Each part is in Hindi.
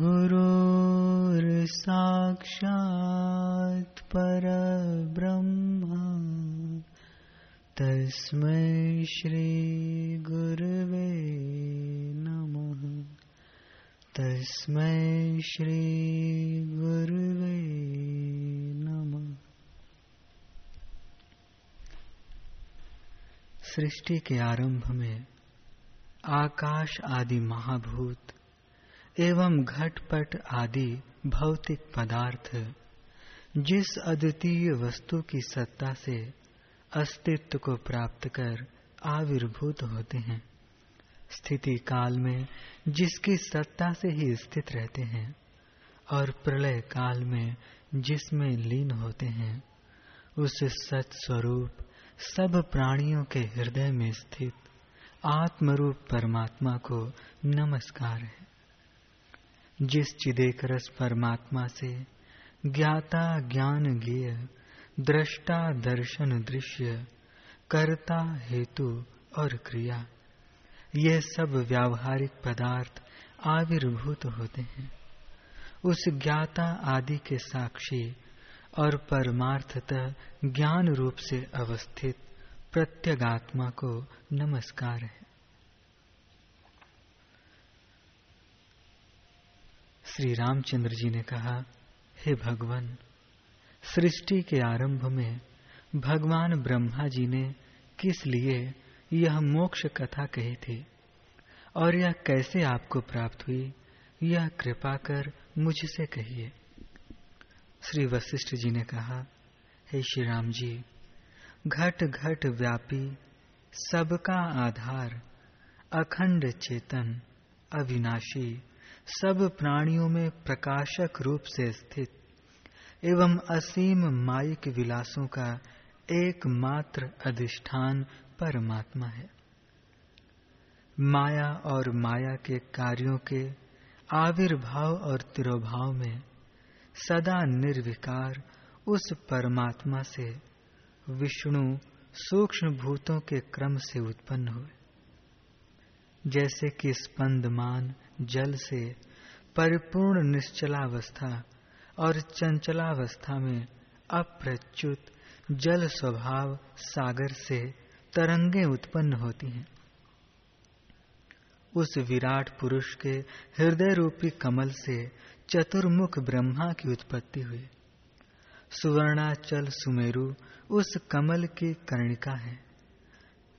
गुरुर्साक्षात् परब्रह्म। तस्मै श्रीगुरवे नमः। तस्मै श्रीगुरवे नमः। सृष्टि के आरंभ में आकाश आदि महाभूत एवं घटपट आदि भौतिक पदार्थ, जिस अद्वितीय वस्तु की सत्ता से अस्तित्व को प्राप्त कर आविर्भूत होते हैं। स्थिति काल में जिसकी सत्ता से ही स्थित रहते हैं और प्रलय काल में जिसमें लीन होते हैं, उस सत स्वरूप सब प्राणियों के हृदय में स्थित आत्मरूप परमात्मा को नमस्कार है। जिस चिदेकरस परमात्मा से, ज्ञाता ज्ञान ज्ञेय दृष्टा दर्शन दृश्य, कर्ता हेतु और क्रिया। ये सब व्यावहारिक पदार्थ आविर्भूत होते हैं। उस ज्ञाता आदि के साक्षी और परमार्थतः ज्ञान रूप से अवस्थित प्रत्यगात्मा को नमस्कार है। श्री रामचंद्र जी ने कहा, हे भगवान, सृष्टि के आरंभ में भगवान ब्रह्मा जी ने किस लिए यह मोक्ष कथा कही थी? और यह कैसे आपको प्राप्त हुई? यह कृपा कर मुझसे कहिए। श्री वशिष्ठ जी ने कहा, हे श्री राम जी घट घट व्यापी सबका आधार अखंड चेतन अविनाशी सब प्राणियों में प्रकाशक रूप से स्थित, एवं असीम माइक विलासों का एकमात्र अधिष्ठान परमात्मा है। माया और माया के कार्यों के आविर्भाव और तिरोभाव में सदा निर्विकार उस परमात्मा से विष्णु सूक्ष्म भूतों के क्रम से उत्पन्न हुए। जैसे कि स्पंदमान जल से परिपूर्ण निश्चलावस्था और चंचलावस्था में अप्रच्युत जल स्वभाव सागर से तरंगे उत्पन्न होती हैं। उस विराट पुरुष के हृदय रूपी कमल से चतुर्मुख ब्रह्मा की उत्पत्ति हुई। सुवर्णाचल सुमेरु उस कमल की कर्णिका है।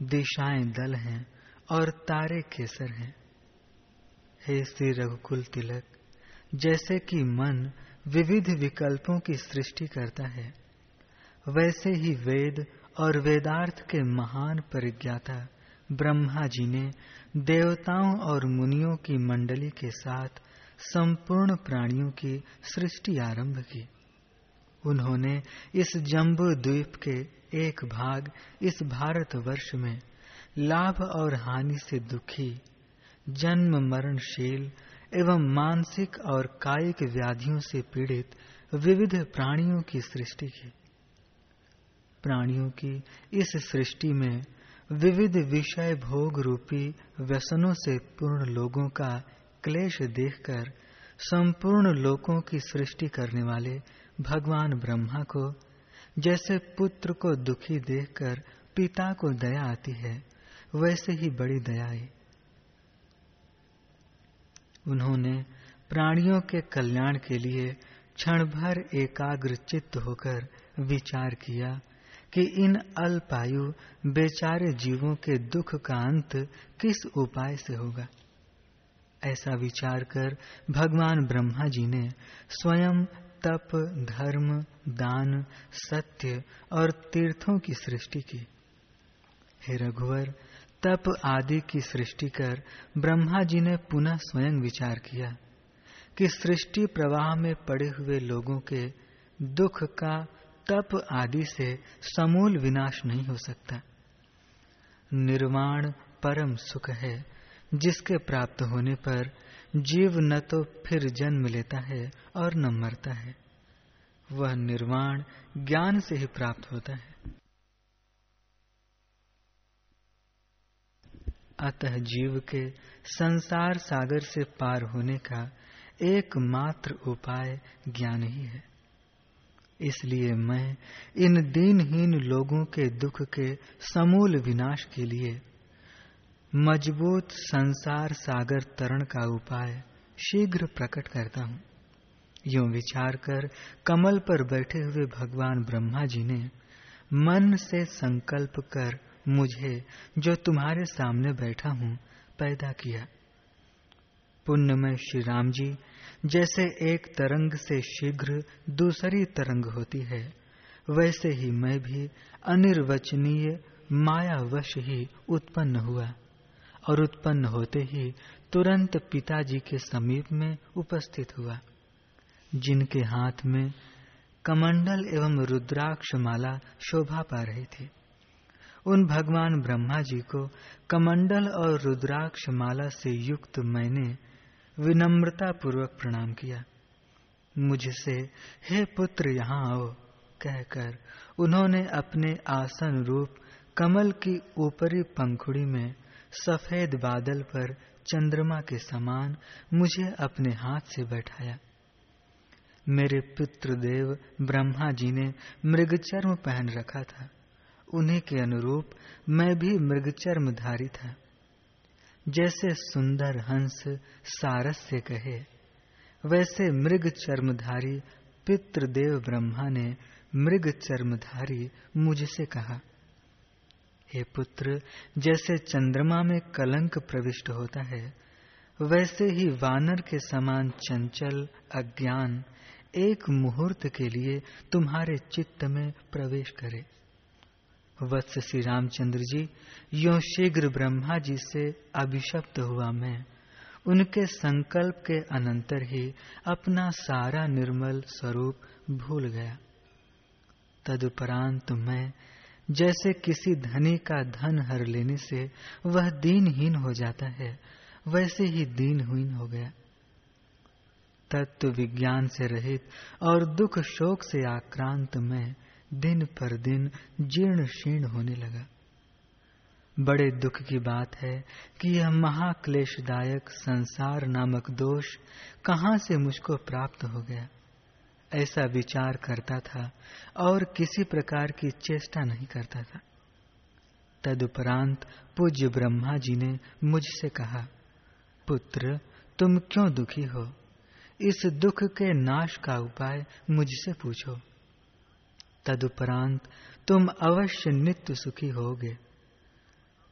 दिशाएँ दल हैं और तारे केसर हैं। हे श्री रघुकुल तिलक, जैसे कि मन विविध विकल्पों की सृष्टि करता है, वैसे ही वेद और वेदार्थ के महान परिज्ञाता ब्रह्मा जी ने देवताओं और मुनियों की मंडली के साथ संपूर्ण प्राणियों की सृष्टि आरंभ की। उन्होंने इस जम्बू द्वीप के एक भाग इस भारत वर्ष में लाभ और हानि से दुखी जन्म मरणशील एवं मानसिक और कायिक व्याधियों से पीड़ित विविध प्राणियों की सृष्टि की। प्राणियों की इस सृष्टि में विविध विषय भोग रूपी व्यसनों से पूर्ण लोगों का क्लेश देखकर, संपूर्ण लोकों की सृष्टि करने वाले भगवान ब्रह्मा को, जैसे पुत्र को दुखी देखकर पिता को दया आती है, वैसे ही बड़ी दया आई उन्होंने प्राणियों के कल्याण के लिए क्षण भर एकाग्र चित्त होकर विचार किया कि इन अल्पायु बेचारे जीवों के दुख का अंत किस उपाय से होगा। ऐसा विचार कर भगवान ब्रह्मा जी ने स्वयं तप, धर्म, दान, सत्य और तीर्थों की सृष्टि की। हे रघुवर तप आदि की सृष्टि कर ब्रह्मा जी ने पुनः स्वयं विचार किया कि सृष्टि प्रवाह में पड़े हुए लोगों के दुख का तप आदि से समूल विनाश नहीं हो सकता। निर्वाण परम सुख है, जिसके प्राप्त होने पर जीव न तो फिर जन्म लेता है और न मरता है। वह निर्वाण ज्ञान से ही प्राप्त होता है। अतः जीव के संसार सागर से पार होने का एकमात्र उपाय ज्ञान ही है। इसलिए मैं इन दीनहीन लोगों के दुख के समूल विनाश के लिए मज़बूत संसार सागर तरण का उपाय शीघ्र प्रकट करता हूँ। यूँ विचार कर कमल पर बैठे हुए भगवान ब्रह्मा जी ने मन से संकल्प कर मुझे, जो तुम्हारे सामने बैठा हूँ, पैदा किया। पुण्यमय श्री राम जी, जैसे एक तरंग से शीघ्र दूसरी तरंग होती है, वैसे ही मैं भी अनिर्वचनीय, मायावश ही उत्पन्न हुआ। और उत्पन्न होते ही तुरंत पिताजी के समीप में उपस्थित हुआ, जिनके हाथ में कमंडल एवं रुद्राक्ष माला शोभा पा रही थे। उन भगवान ब्रह्मा जी को कमंडल और रुद्राक्ष माला से युक्त मैंने विनम्रता पूर्वक प्रणाम किया। मुझसे, हे पुत्र, यहाँ आओ, कहकर उन्होंने अपने आसन रूप कमल की ऊपरी पंखुड़ी में सफ़ेद बादल पर चंद्रमा के समान मुझे अपने हाथ से बैठाया। मेरे पितृदेव ब्रह्मा जी ने मृगचर्म पहन रखा था। उन्हीं के अनुरूप मैं भी मृगचर्मधारी था। जैसे सुंदर हंस सारस से कहे, वैसे मृग चर्मधारी पितृदेव ब्रह्मा ने मृग चर्मधारी मुझसे कहा। हे पुत्र, जैसे चंद्रमा में कलंक प्रविष्ट होता है, वैसे ही वानर के समान चंचल अज्ञान एक मुहूर्त के लिए तुम्हारे चित्त में प्रवेश करे। वत्स श्री रामचंद्र जी, यो शीघ्र ब्रह्मा जी से अभिशप्त हुआ मैं। उनके संकल्प के अनंतर ही अपना सारा निर्मल स्वरूप भूल गया। तदुपरांत मैं, जैसे किसी धनी का धन हर लेने से वह दीनहीन हो जाता है, वैसे ही दीनहीन हो गया। तत्व विज्ञान से रहित और दुख शोक से आक्रांत में दिन पर दिन जीर्ण शीर्ण होने लगा। बड़े दुख की बात है कि यह महाक्लेशदायक संसार नामक दोष कहाँ से मुझको प्राप्त हो गया। ऐसा विचार करता था और किसी प्रकार की चेष्टा नहीं करता था। तदुपरांत पूज्य ब्रह्मा जी ने मुझसे कहा, पुत्र, तुम क्यों दुखी हो? इस दुख के नाश का उपाय मुझसे पूछो। तदुपरांत तुम अवश्य नित्य सुखी होगे।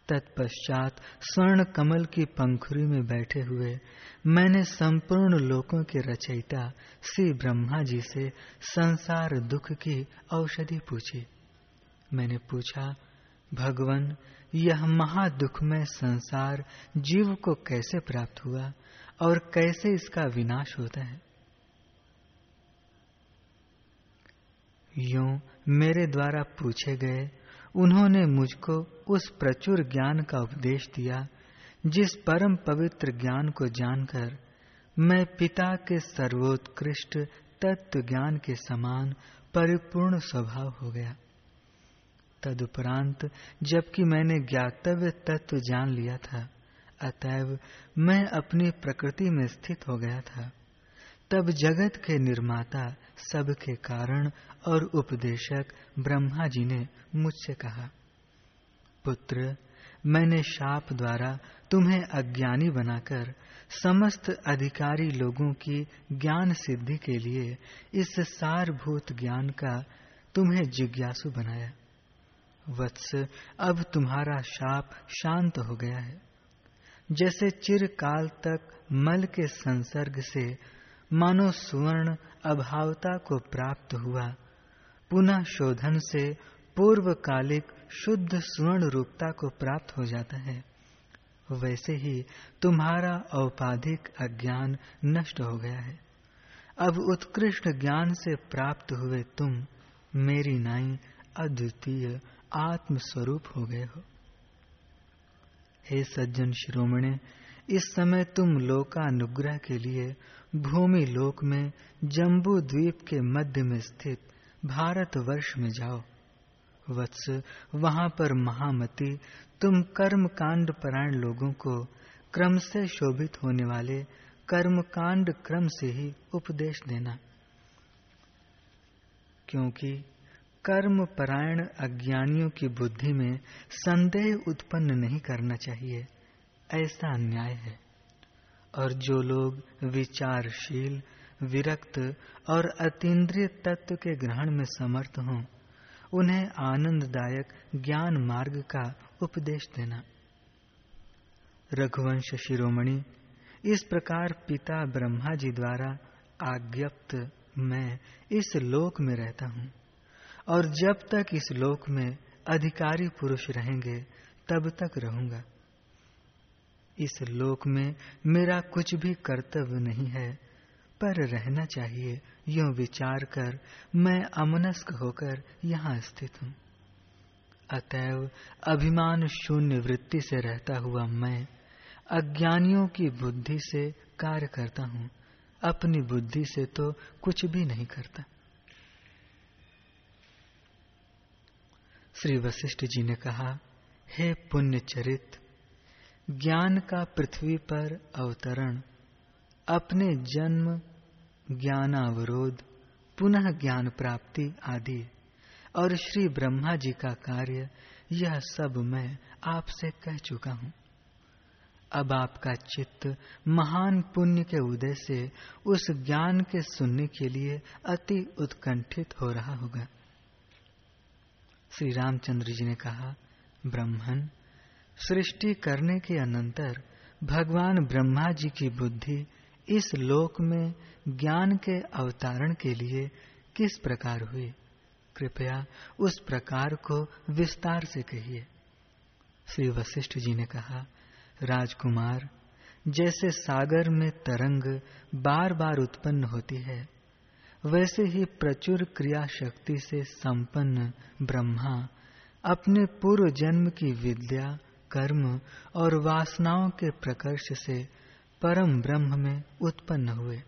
तत्पश्चात स्वर्ण कमल की पंखुरी में बैठे हुए मैंने संपूर्ण लोकों के रचयिता श्री ब्रह्मा जी से संसार दुख की औषधि पूछी। मैंने पूछा, भगवान, यह महादुख में संसार जीव को कैसे प्राप्त हुआ और कैसे इसका विनाश होता है? यूँ मेरे द्वारा पूछे गए। उन्होंने मुझको उस प्रचुर ज्ञान का उपदेश दिया, जिस परम पवित्र ज्ञान को जानकर मैं पिता के सर्वोत्कृष्ट तत्व ज्ञान के समान परिपूर्ण स्वभाव हो गया। तदुपरांत जबकि मैंने ज्ञातव्य तत्व जान लिया था, अतएव मैं अपनी प्रकृति में स्थित हो गया था। तब जगत के निर्माता, सबके कारण और उपदेशक ब्रह्मा जी ने मुझसे कहा, पुत्र, मैंने शाप द्वारा तुम्हें अज्ञानी बनाकर समस्त अधिकारी लोगों की ज्ञान सिद्धि के लिए इस सारभूत ज्ञान का तुम्हें जिज्ञासु बनाया। वत्स, अब तुम्हारा शाप शांत हो गया है। जैसे चिरकाल तक मल के संसर्ग से मानो सुवर्ण अभावता को प्राप्त हुआ। पुनः शोधन से पूर्वकालिक शुद्ध सुवर्ण रूपता को प्राप्त हो जाता है। वैसे ही तुम्हारा औपाधिक अज्ञान नष्ट हो गया है। अब उत्कृष्ट ज्ञान से प्राप्त हुए तुम मेरी नाई अद्वितीय आत्मस्वरूप हो गए हो। हे सज्जन शिरोमणे, इस समय तुम लोकानुग्रह के लिए भूमि लोक में जम्बू द्वीप के मध्य में स्थित भारत वर्ष में जाओ। वत्स, वहाँ पर महामती, तुम कर्म कांड परायण लोगों को क्रम से शोभित होने वाले कर्म कांड क्रम से ही उपदेश देना। क्योंकि कर्म परायण अज्ञानियों की बुद्धि में संदेह उत्पन्न नहीं करना चाहिए, ऐसा अन्याय है। और जो लोग विचारशील, विरक्त और अतीन्द्रिय तत्व के ग्रहण में समर्थ हों, उन्हें आनंददायक ज्ञान मार्ग का उपदेश देना। रघुवंश शिरोमणि, इस प्रकार पिता ब्रह्मा जी द्वारा आज्ञप्त मैं इस लोक में रहता हूँ, और जब तक इस लोक में अधिकारी पुरुष रहेंगे, तब तक रहूँगा। इस लोक में मेरा कुछ भी कर्तव्य नहीं है। पर रहना चाहिए, यो विचार कर मैं अमनस्क होकर यहाँ स्थित हूँ। अतएव अभिमान शून्य वृत्ति से रहता हुआ मैं अज्ञानियों की बुद्धि से कार्य करता हूँ। अपनी बुद्धि से तो कुछ भी नहीं करता। श्री वशिष्ठ जी ने कहा, हे पुण्य चरित ज्ञान का पृथ्वी पर अवतरण, अपने जन्म, ज्ञानावरोध, पुनः ज्ञान प्राप्ति आदि। और श्री ब्रह्मा जी का कार्य, यह सब मैं आपसे कह चुका हूँ। अब आपका चित्त महान पुण्य के उदय से उस ज्ञान के सुनने के लिए अति उत्कंठित हो रहा होगा। श्री रामचंद्र जी ने कहा, ब्रह्मन सृष्टि करने के अनंतर भगवान ब्रह्मा जी की बुद्धि इस लोक में ज्ञान के अवतारण के लिए किस प्रकार हुई? कृपया उस प्रकार को विस्तार से कहिए। श्री वशिष्ठ जी ने कहा, राजकुमार, जैसे सागर में तरंग बार बार उत्पन्न होती है, वैसे ही प्रचुर क्रिया शक्ति से संपन्न ब्रह्मा अपने पूर्व जन्म की विद्या कर्म और वासनाओं के प्रकर्ष से परम ब्रह्म में उत्पन्न हुए।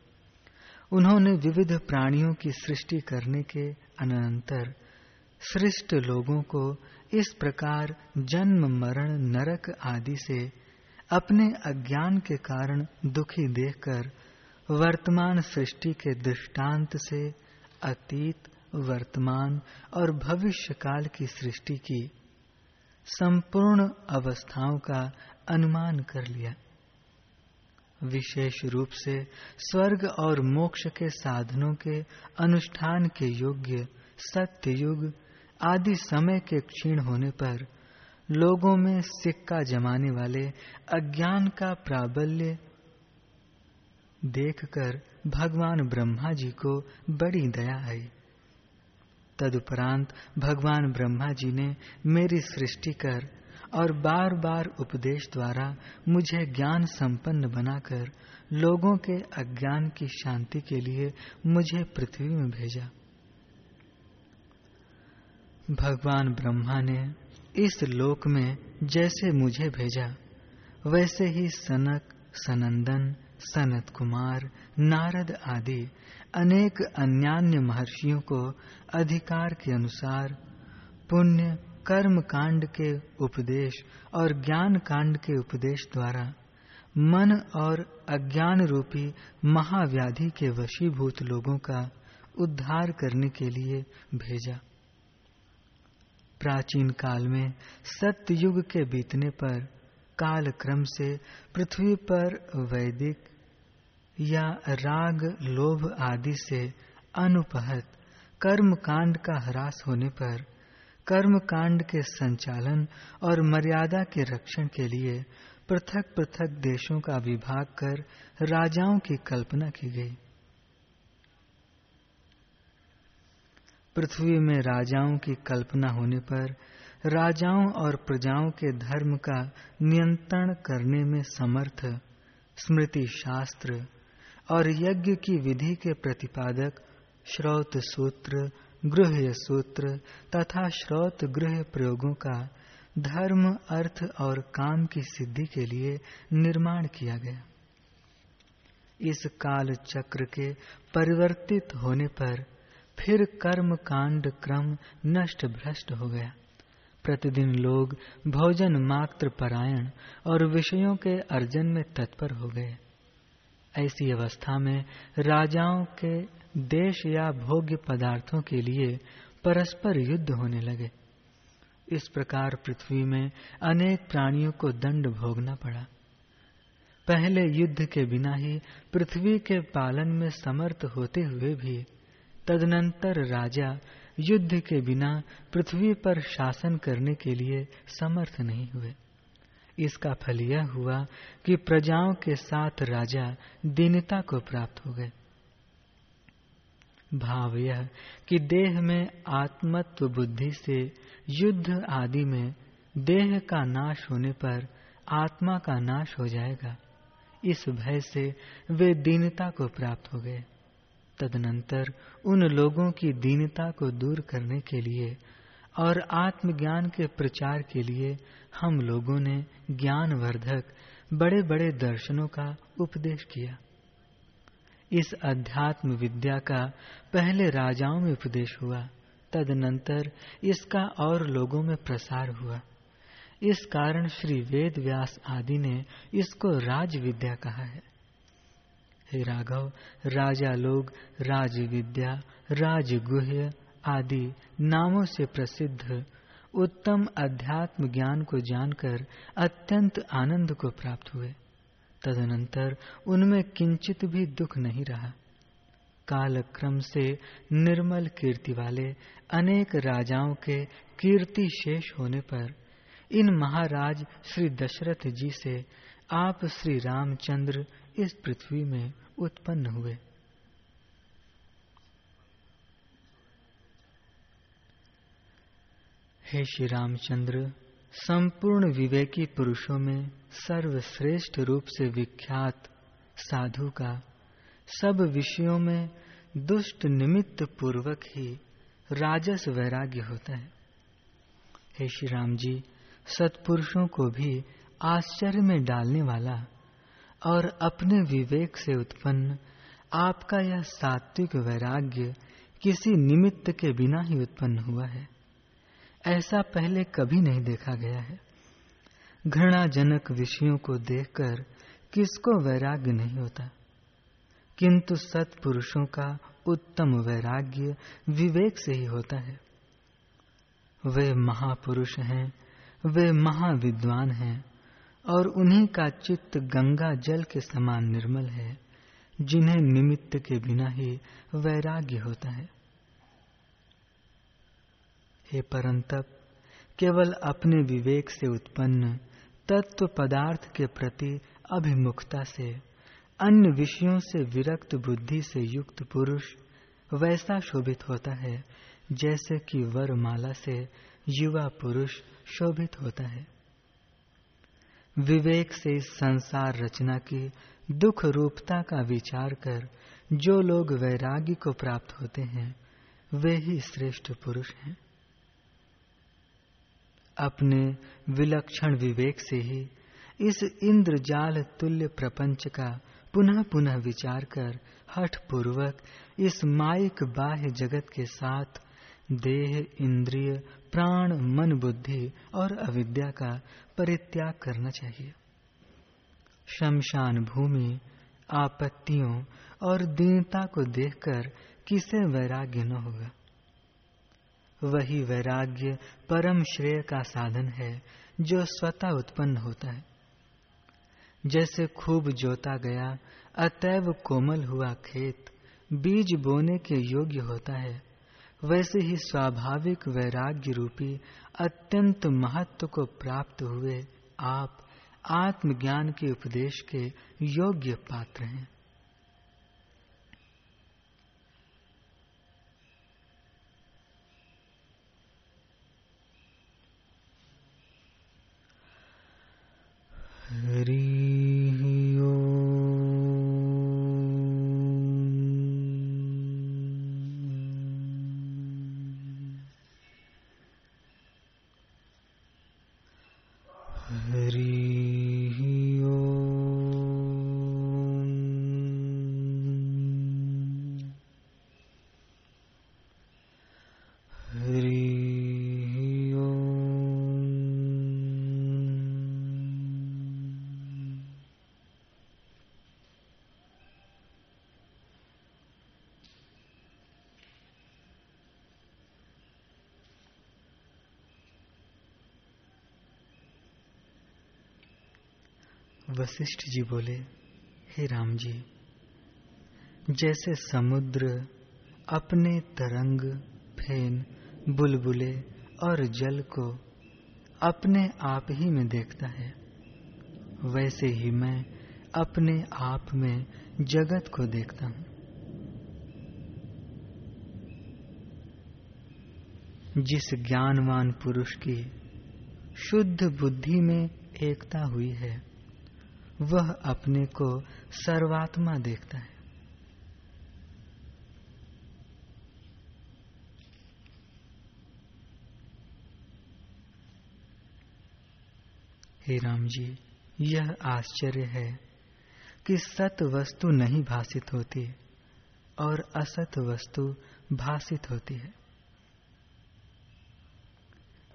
उन्होंने विविध प्राणियों की सृष्टि करने के अनंतर सृष्ट लोगों को इस प्रकार जन्म, मरण, नरक आदि से अपने अज्ञान के कारण दुखी देखकर वर्तमान सृष्टि के दृष्टांत से अतीत, वर्तमान और भविष्य काल की सृष्टि की संपूर्ण अवस्थाओं का अनुमान कर लिया। विशेष रूप से स्वर्ग और मोक्ष के साधनों के अनुष्ठान के योग्य सत्य युग आदि समय के क्षीण होने पर लोगों में सिक्का जमाने वाले अज्ञान का प्राबल्य देखकर भगवान ब्रह्मा जी को बड़ी दया आई। तदुपरांत भगवान ब्रह्मा जी ने मेरी सृष्टि कर और बार बार उपदेश द्वारा मुझे ज्ञान संपन्न बनाकर लोगों के अज्ञान की शांति के लिए मुझे पृथ्वी में भेजा। भगवान ब्रह्मा ने इस लोक में जैसे मुझे भेजा, वैसे ही सनक, सनंदन, सनत कुमार, नारद आदि अनेक अन्यान्य महर्षियों को अधिकार के अनुसार पुण्य, कर्म कांड के उपदेश और ज्ञान कांड के उपदेश द्वारा मन और अज्ञान रूपी महाव्याधि के वशीभूत लोगों का उद्धार करने के लिए भेजा। प्राचीन काल में सत्य युग के बीतने पर काल क्रम से पृथ्वी पर वैदिक या राग, लोभ आदि से अनुपहत कर्म कांड का ह्रास होने पर कर्म कांड के संचालन और मर्यादा के रक्षण के लिए पृथक पृथक देशों का विभाग कर राजाओं की कल्पना की गई। पृथ्वी में राजाओं की कल्पना होने पर राजाओं और प्रजाओं के धर्म का नियंत्रण करने में समर्थ स्मृति शास्त्र और यज्ञ की विधि के प्रतिपादक श्रौत सूत्र गृह सूत्र तथा श्रौत गृह प्रयोगों का धर्म, अर्थ और काम की सिद्धि के लिए निर्माण किया गया। इस काल चक्र के परिवर्तित होने पर फिर कर्म कांड क्रम नष्ट भ्रष्ट हो गया। प्रतिदिन लोग भोजन मात्र परायण और विषयों के अर्जन में तत्पर हो गए। ऐसी अवस्था में राजाओं के देश या भोग्य पदार्थों के लिए परस्पर युद्ध होने लगे। इस प्रकार पृथ्वी में अनेक प्राणियों को दंड भोगना पड़ा। पहले युद्ध के बिना ही पृथ्वी के पालन में समर्थ होते हुए भी तदनंतर राजा युद्ध के बिना पृथ्वी पर शासन करने के लिए समर्थ नहीं हुए। इसका फल यह हुआ कि प्रजाओं के साथ राजा दीनता को प्राप्त हो गए। भाव यह कि देह में आत्मत्व बुद्धि से युद्ध आदि में देह का नाश होने पर आत्मा का नाश हो जाएगा। इस भय से वे दीनता को प्राप्त हो गए। तदनंतर उन लोगों की दीनता को दूर करने के लिए और आत्मज्ञान के प्रचार के लिए हम लोगों ने ज्ञान वर्धक बड़े बड़े दर्शनों का उपदेश किया। इस अध्यात्म विद्या का पहले राजाओं में उपदेश हुआ, तदनंतर इसका और लोगों में प्रसार हुआ। इस कारण श्री वेद व्यास आदि ने इसको राज विद्या कहा है। हे राघव, राजा लोग, राज विद्या राजगुह्य आदि नामों से प्रसिद्ध उत्तम अध्यात्म ज्ञान को जानकर अत्यंत आनंद को प्राप्त हुए। तदनंतर उनमें किंचित भी दुख नहीं रहा। कालक्रम से निर्मल कीर्ति वाले अनेक राजाओं के कीर्ति शेष होने पर इन महाराज श्री दशरथ जी से आप श्री रामचंद्र इस पृथ्वी में उत्पन्न हुए। हे श्री रामचंद्र, संपूर्ण विवेकी पुरुषों में सर्वश्रेष्ठ रूप से विख्यात साधु का सब विषयों में दुष्ट निमित्त पूर्वक ही राजस वैराग्य होता है। हे श्री राम जी, सत्पुरुषों को भी आश्चर्य में डालने वाला और अपने विवेक से उत्पन्न आपका यह सात्विक वैराग्य किसी निमित्त के बिना ही उत्पन्न हुआ है। ऐसा पहले कभी नहीं देखा गया है। घृणाजनक विषयों को देखकर किसको वैराग्य नहीं होता? किंतु सत्पुरुषों का उत्तम वैराग्य विवेक से ही होता है। वे महापुरुष हैं, वे महाविद्वान हैं और उन्हीं का चित्त गंगा जल के समान निर्मल है, जिन्हें निमित्त के बिना ही वैराग्य होता है। हे परंतप, केवल अपने विवेक से उत्पन्न तत्व पदार्थ के प्रति अभिमुखता से, अन्य विषयों से विरक्त बुद्धि से युक्त पुरुष वैसा शोभित होता है, जैसे कि वरमाला से युवा पुरुष शोभित होता है। विवेक से इस संसार रचना की दुख रूपता का विचार कर जो लोग वैराग्य को प्राप्त होते हैं, वे ही श्रेष्ठ पुरुष हैं। अपने विलक्षण विवेक से ही इस इंद्रजाल तुल्य प्रपंच का पुनः पुनः विचार कर हठ पूर्वक इस माइक बाह्य जगत के साथ देह, इंद्रिय, प्राण, मन, बुद्धि और अविद्या का परित्याग करना चाहिए। शमशान भूमि, आपत्तियों और दीनता को देखकर किसे वैराग्य न होगा। वही वैराग्य परम श्रेय का साधन है, जो स्वतः उत्पन्न होता है। जैसे खूब जोता गया अतैव कोमल हुआ खेत, बीज बोने के योग्य होता है। वैसे ही स्वाभाविक वैराग्य रूपी, अत्यंत महत्व को प्राप्त हुए आप आत्मज्ञान के उपदेश के योग्य पात्र हैं। हरी वशिष्ठ जी बोले, हे राम जी, जैसे समुद्र अपने तरंग, फेन, बुलबुले और जल को अपने आप ही में देखता है, वैसे ही मैं अपने आप में जगत को देखता हूँ। जिस ज्ञानवान पुरुष की शुद्ध बुद्धि में एकता हुई है वह अपने को सर्वात्मा देखता है। हे राम जी, यह आश्चर्य है कि सत वस्तु नहीं भाषित होती और असत वस्तु भाषित होती है।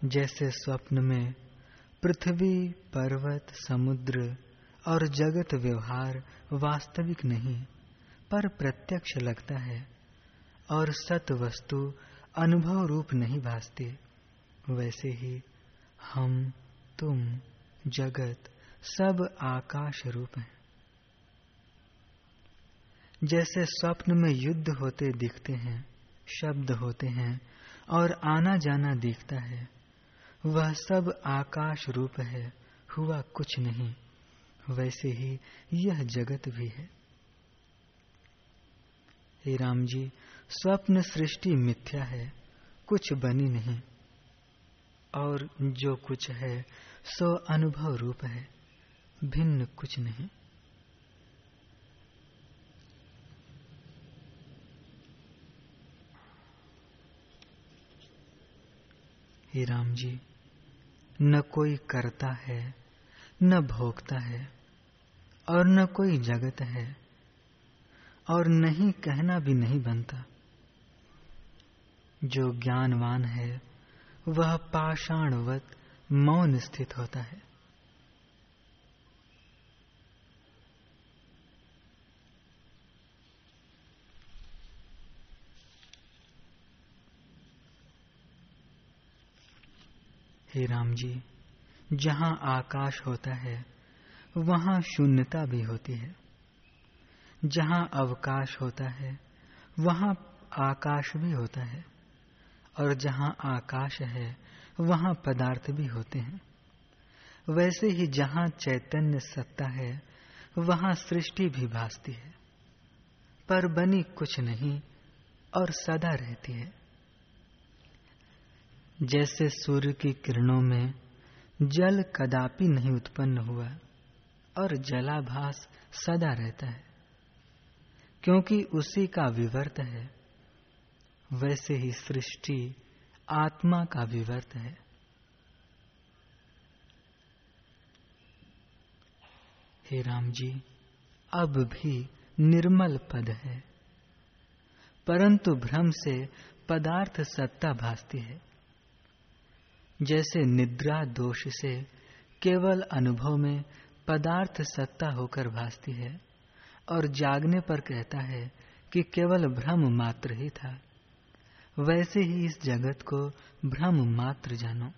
जैसे स्वप्न में पृथ्वी, पर्वत, समुद्र और जगत व्यवहार वास्तविक नहीं, पर प्रत्यक्ष लगता है। और सत वस्तु अनुभव रूप नहीं भासती। वैसे ही हम, तुम, जगत सब आकाश रूप हैं। जैसे स्वप्न में युद्ध होते दिखते हैं, शब्द होते हैं, और आना जाना दिखता है, वह सब आकाश रूप है, हुआ कुछ नहीं। वैसे ही यह जगत भी है। हे राम जी, स्वप्न सृष्टि मिथ्या है, कुछ बनी नहीं। और जो कुछ है, सो अनुभव रूप है, भिन्न कुछ नहीं। हे राम जी, न कोई करता है, न भोगता है और न कोई जगत है, और नहीं कहना भी नहीं बनता। जो ज्ञानवान है, वह पाषाणवत मौन स्थित होता है। हे राम जी, जहाँ आकाश होता है वहाँ शून्यता भी होती है। जहाँ अवकाश होता है, वहाँ आकाश भी होता है। और जहाँ आकाश है, वहाँ पदार्थ भी होते हैं। वैसे ही जहाँ चैतन्य सत्ता है, वहाँ सृष्टि भी भासती है। पर बनी कुछ नहीं और सदा रहती है। जैसे सूर्य की किरणों में जल कदापि नहीं उत्पन्न हुआ और जलाभास सदा रहता है, क्योंकि उसी का विवर्त है। वैसे ही सृष्टि आत्मा का विवर्त है। हे राम जी, अब भी निर्मल पद है, परंतु भ्रम से पदार्थ सत्ता भासती है। जैसे निद्रा दोष से केवल अनुभव में पदार्थ सत्ता होकर भासती है और जागने पर कहता है कि केवल भ्रम मात्र ही था। वैसे ही इस जगत को भ्रम मात्र जानो।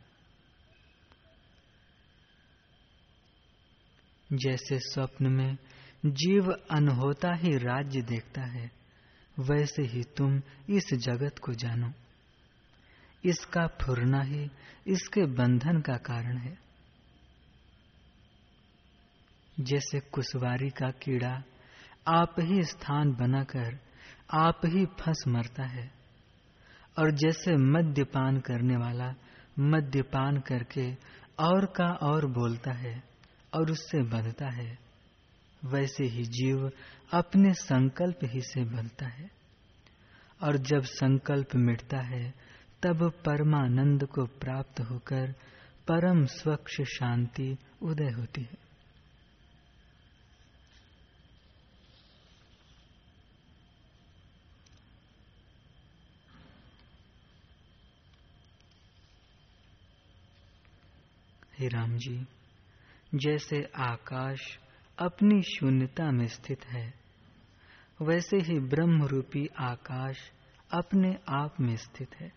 जैसे स्वप्न में जीव अनहोता ही राज्य देखता है, वैसे ही तुम इस जगत को जानो। इसका फुरना ही, इसके बंधन का कारण है। जैसे कुशवारी का कीड़ा, आप ही स्थान बनाकर, आप ही फंस मरता है। और जैसे मद्यपान करने वाला मद्यपान करके और का और बोलता है और उससे बंधता है, वैसे ही जीव अपने संकल्प ही से बंधता है। और जब संकल्प मिटता है, तब परमानंद को प्राप्त होकर परम स्वच्छ शांति उदय होती है। हे राम जी, जैसे आकाश अपनी शून्यता में स्थित है, वैसे ही ब्रह्म रूपी आकाश अपने आप में स्थित है।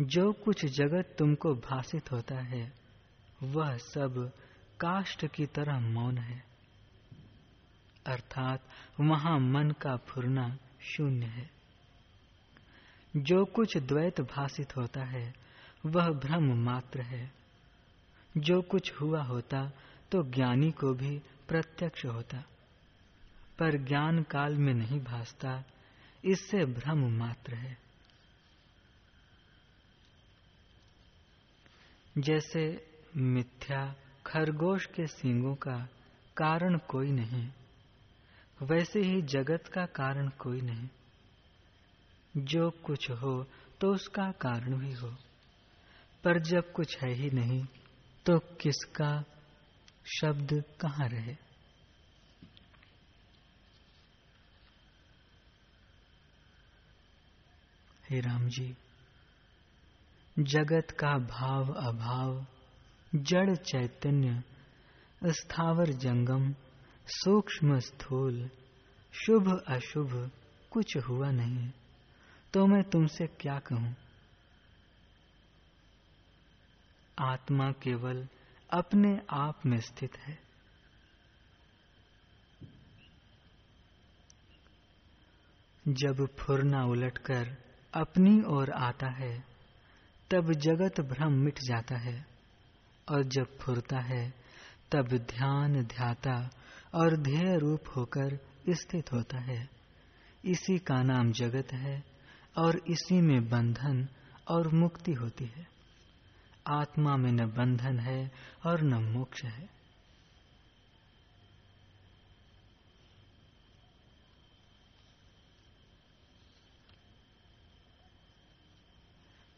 जो कुछ जगत तुमको भाषित होता है, वह सब काष्ठ की तरह मौन है। अर्थात वहाँ मन का फुरना शून्य है। जो कुछ द्वैत भाषित होता है वह भ्रम मात्र है। जो कुछ हुआ होता तो ज्ञानी को भी प्रत्यक्ष होता। पर ज्ञान काल में नहीं भासता, इससे भ्रम मात्र है। जैसे मिथ्या खरगोश के सींगों का कारण कोई नहीं, वैसे ही जगत का कारण कोई नहीं। जो कुछ हो तो उसका कारण भी हो। पर जब कुछ है ही नहीं तो किसका शब्द कहाँ रहे? हे राम जी, जगत का भाव अभाव, जड़ चैतन्य, स्थावर जंगम, सूक्ष्म स्थूल, शुभ अशुभ कुछ हुआ नहीं। तो मैं तुमसे क्या कहूँ? आत्मा केवल अपने आप में स्थित है। जब फुरना उलटकर अपनी ओर आता है, तब जगत भ्रम मिट जाता है, और जब फुरता है, तब ध्यान ध्याता और ध्येय रूप होकर स्थित होता है। इसी का नाम जगत है, और इसी में बंधन और मुक्ति होती है। आत्मा में न बंधन है और न मोक्ष है।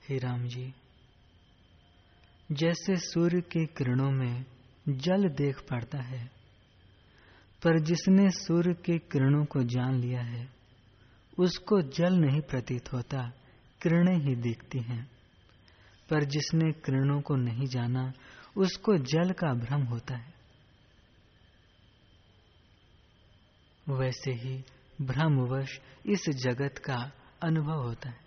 हे राम जी, जैसे सूर्य के किरणों में जल देख पड़ता है, पर जिसने सूर्य के किरणों को जान लिया है, उसको जल नहीं प्रतीत होता, किरणें ही दिखती हैं। पर जिसने किरणों को नहीं जाना, उसको जल का भ्रम होता है। वैसे ही भ्रमवश इस जगत का अनुभव होता है।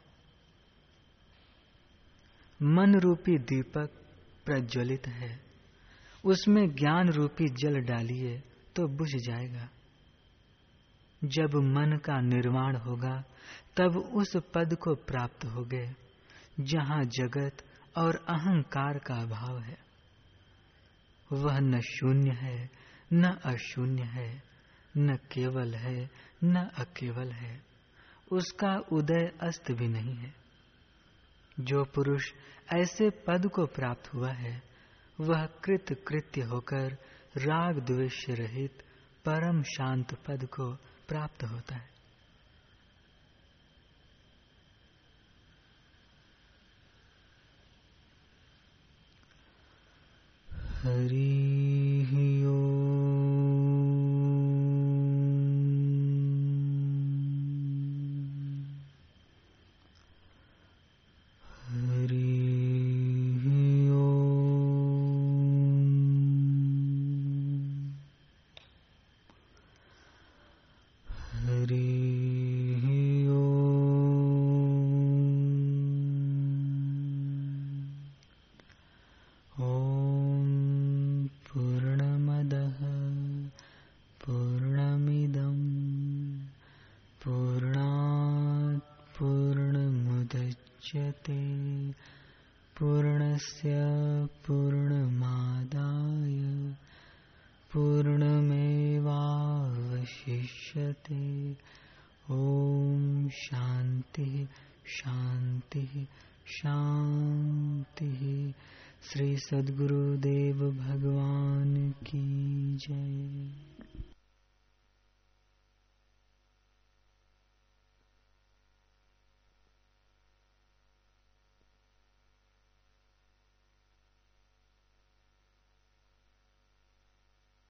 मन रूपी दीपक प्रज्वलित है। उसमें ज्ञान रूपी जल डालिए तो बुझ जाएगा। जब मन का निर्माण होगा, तब उस पद को प्राप्त हो गए जहाँ जगत और अहंकार का अभाव है। वह न शून्य है, न अशून्य है, न केवल है, न अकेवल है। उसका उदय अस्त भी नहीं है। जो पुरुष ऐसे पद को प्राप्त हुआ है, वह कृत कृत्य होकर राग द्वेष रहित परम शांत पद को प्राप्त होता है। हरि